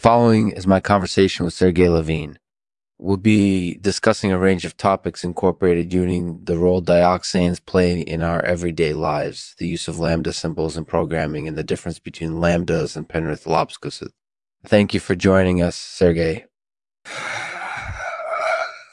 following is my conversation with Sergey Levine. We'll be discussing a range of topics incorporated using the role dioxanes play in our everyday lives, the use of lambda symbols in programming, and the difference between lambdas and Penrith Lobscouses. Thank you for joining us, Sergey.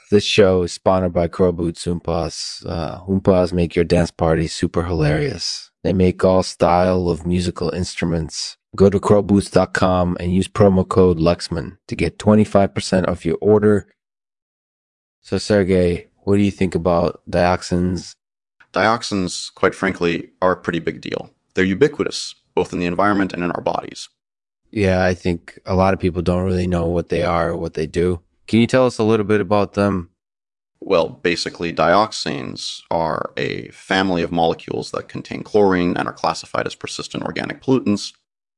This show is sponsored by Crow Boots Oompas. Uh, Oompas make your dance party super hilarious. They make all style of musical instruments. Go to crowboots.com and use promo code Lexman to get 25% off your order. So, Sergey, what do you think about dioxins? Dioxins, quite frankly, are a pretty big deal. They're ubiquitous, both in the environment and in our bodies. Yeah, I think a lot of people don't really know what they are or what they do. Can you tell us a little bit about them? Well, basically, dioxanes are a family of molecules that contain chlorine and are classified as persistent organic pollutants.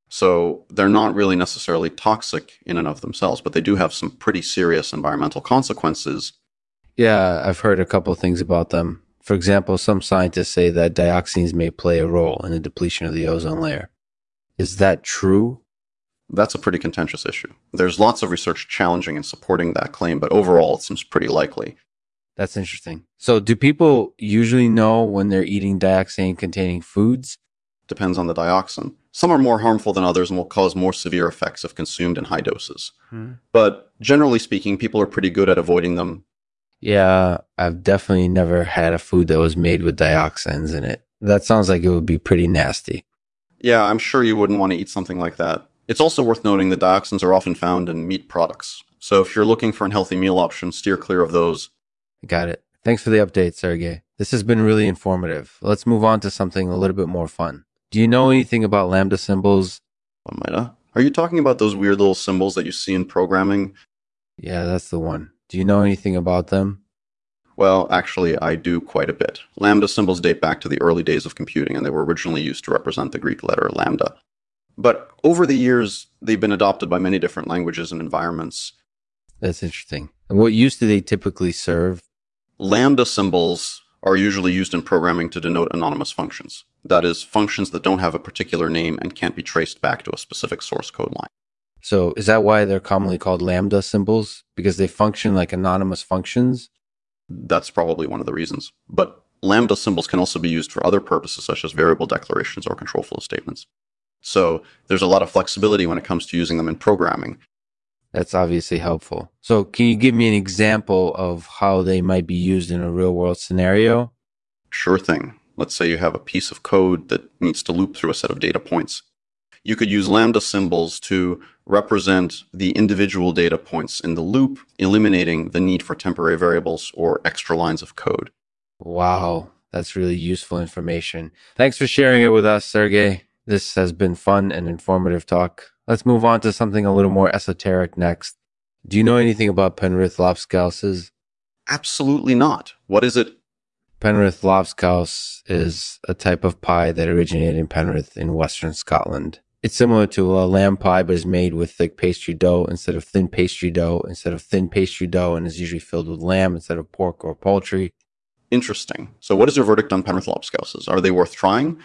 So they're not really necessarily toxic in and of themselves, but they do have some pretty serious environmental consequences. Yeah, I've heard a couple of things about them. For example, some scientists say that dioxins may play a role in the depletion of the ozone layer. Is that true? That's a pretty contentious issue. There's lots of research challenging and supporting that claim, but overall it seems pretty likely. That's interesting. So, do people usually know when they're eating dioxane containing foods? Depends on the dioxin. Some are more harmful than others and will cause more severe effects if consumed in high doses. Hmm. But generally speaking, people are pretty good at avoiding them. Yeah, I've definitely never had a food that was made with dioxins in it. That sounds like it would be pretty nasty. Yeah, I'm sure you wouldn't want to eat something like that. It's also worth noting that dioxins are often found in meat products. So if you're looking for a healthy meal option, steer clear of those. Got it. Thanks for the update, Sergey. This has been really informative. Let's move on to something a little bit more fun. Do you know anything about lambda symbols? Lambda? Are you talking about those weird little symbols that you see in programming? Yeah, that's the one. Do you know anything about them? Well, actually, I do quite a bit. Lambda symbols date back to the early days of computing, and they were originally used to represent the Greek letter lambda. But over the years, they've been adopted by many different languages and environments. That's interesting. And what use do they typically serve? Lambda symbols are usually used in programming to denote anonymous functions. That is, functions that don't have a particular name and can't be traced back to a specific source code line. So, is that why they're commonly called lambda symbols? Because they function like anonymous functions? That's probably one of the reasons. But lambda symbols can also be used for other purposes, such as variable declarations or control flow statements. So there's a lot of flexibility when it comes to using them in programming. That's obviously helpful. So can you give me an example of how they might be used in a real world scenario? Sure thing. Let's say you have a piece of code that needs to loop through a set of data points. You could use lambda symbols to represent the individual data points in the loop, eliminating the need for temporary variables or extra lines of code. Wow, that's really useful information. Thanks for sharing it with us, Sergey. This has been fun and informative talk. Let's move on to something a little more esoteric next. Do you know anything about Penrith Lobscouses? Absolutely not. What is it? Penrith Lobscouse is a type of pie that originated in Penrith in western Scotland. It's similar to a lamb pie, but is made with thick pastry dough instead of thin pastry dough, instead of thin pastry dough, and is usually filled with lamb instead of pork or poultry. Interesting. So, what is your verdict on Penrith Lobscouses? Are they worth trying?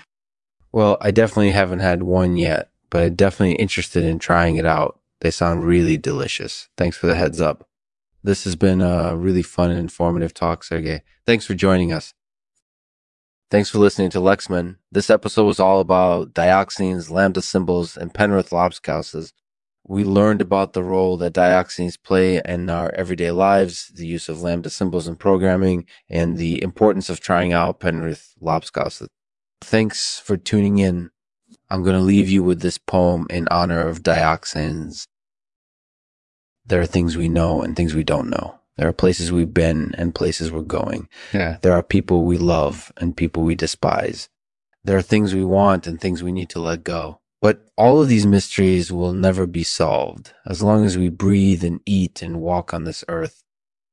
Well, I definitely haven't had one yet, but I'm definitely interested in trying it out. They sound really delicious. Thanks for the heads up. This has been a really fun and informative talk, Sergey. Thanks for joining us. Thanks for listening to Lexman. This episode was all about dioxins, lambda symbols, and Penrith lobscouses. We learned about the role that dioxins play in our everyday lives, the use of lambda symbols in programming, and the importance of trying out Penrith lobscouses. Thanks for tuning in. I'm going to leave you with this poem in honor of dioxins. There are things we know and things we don't know. There are places we've been and places we're going. Yeah. There are people we love and people we despise. There are things we want and things we need to let go. But all of these mysteries will never be solved as long as we breathe and eat and walk on this earth.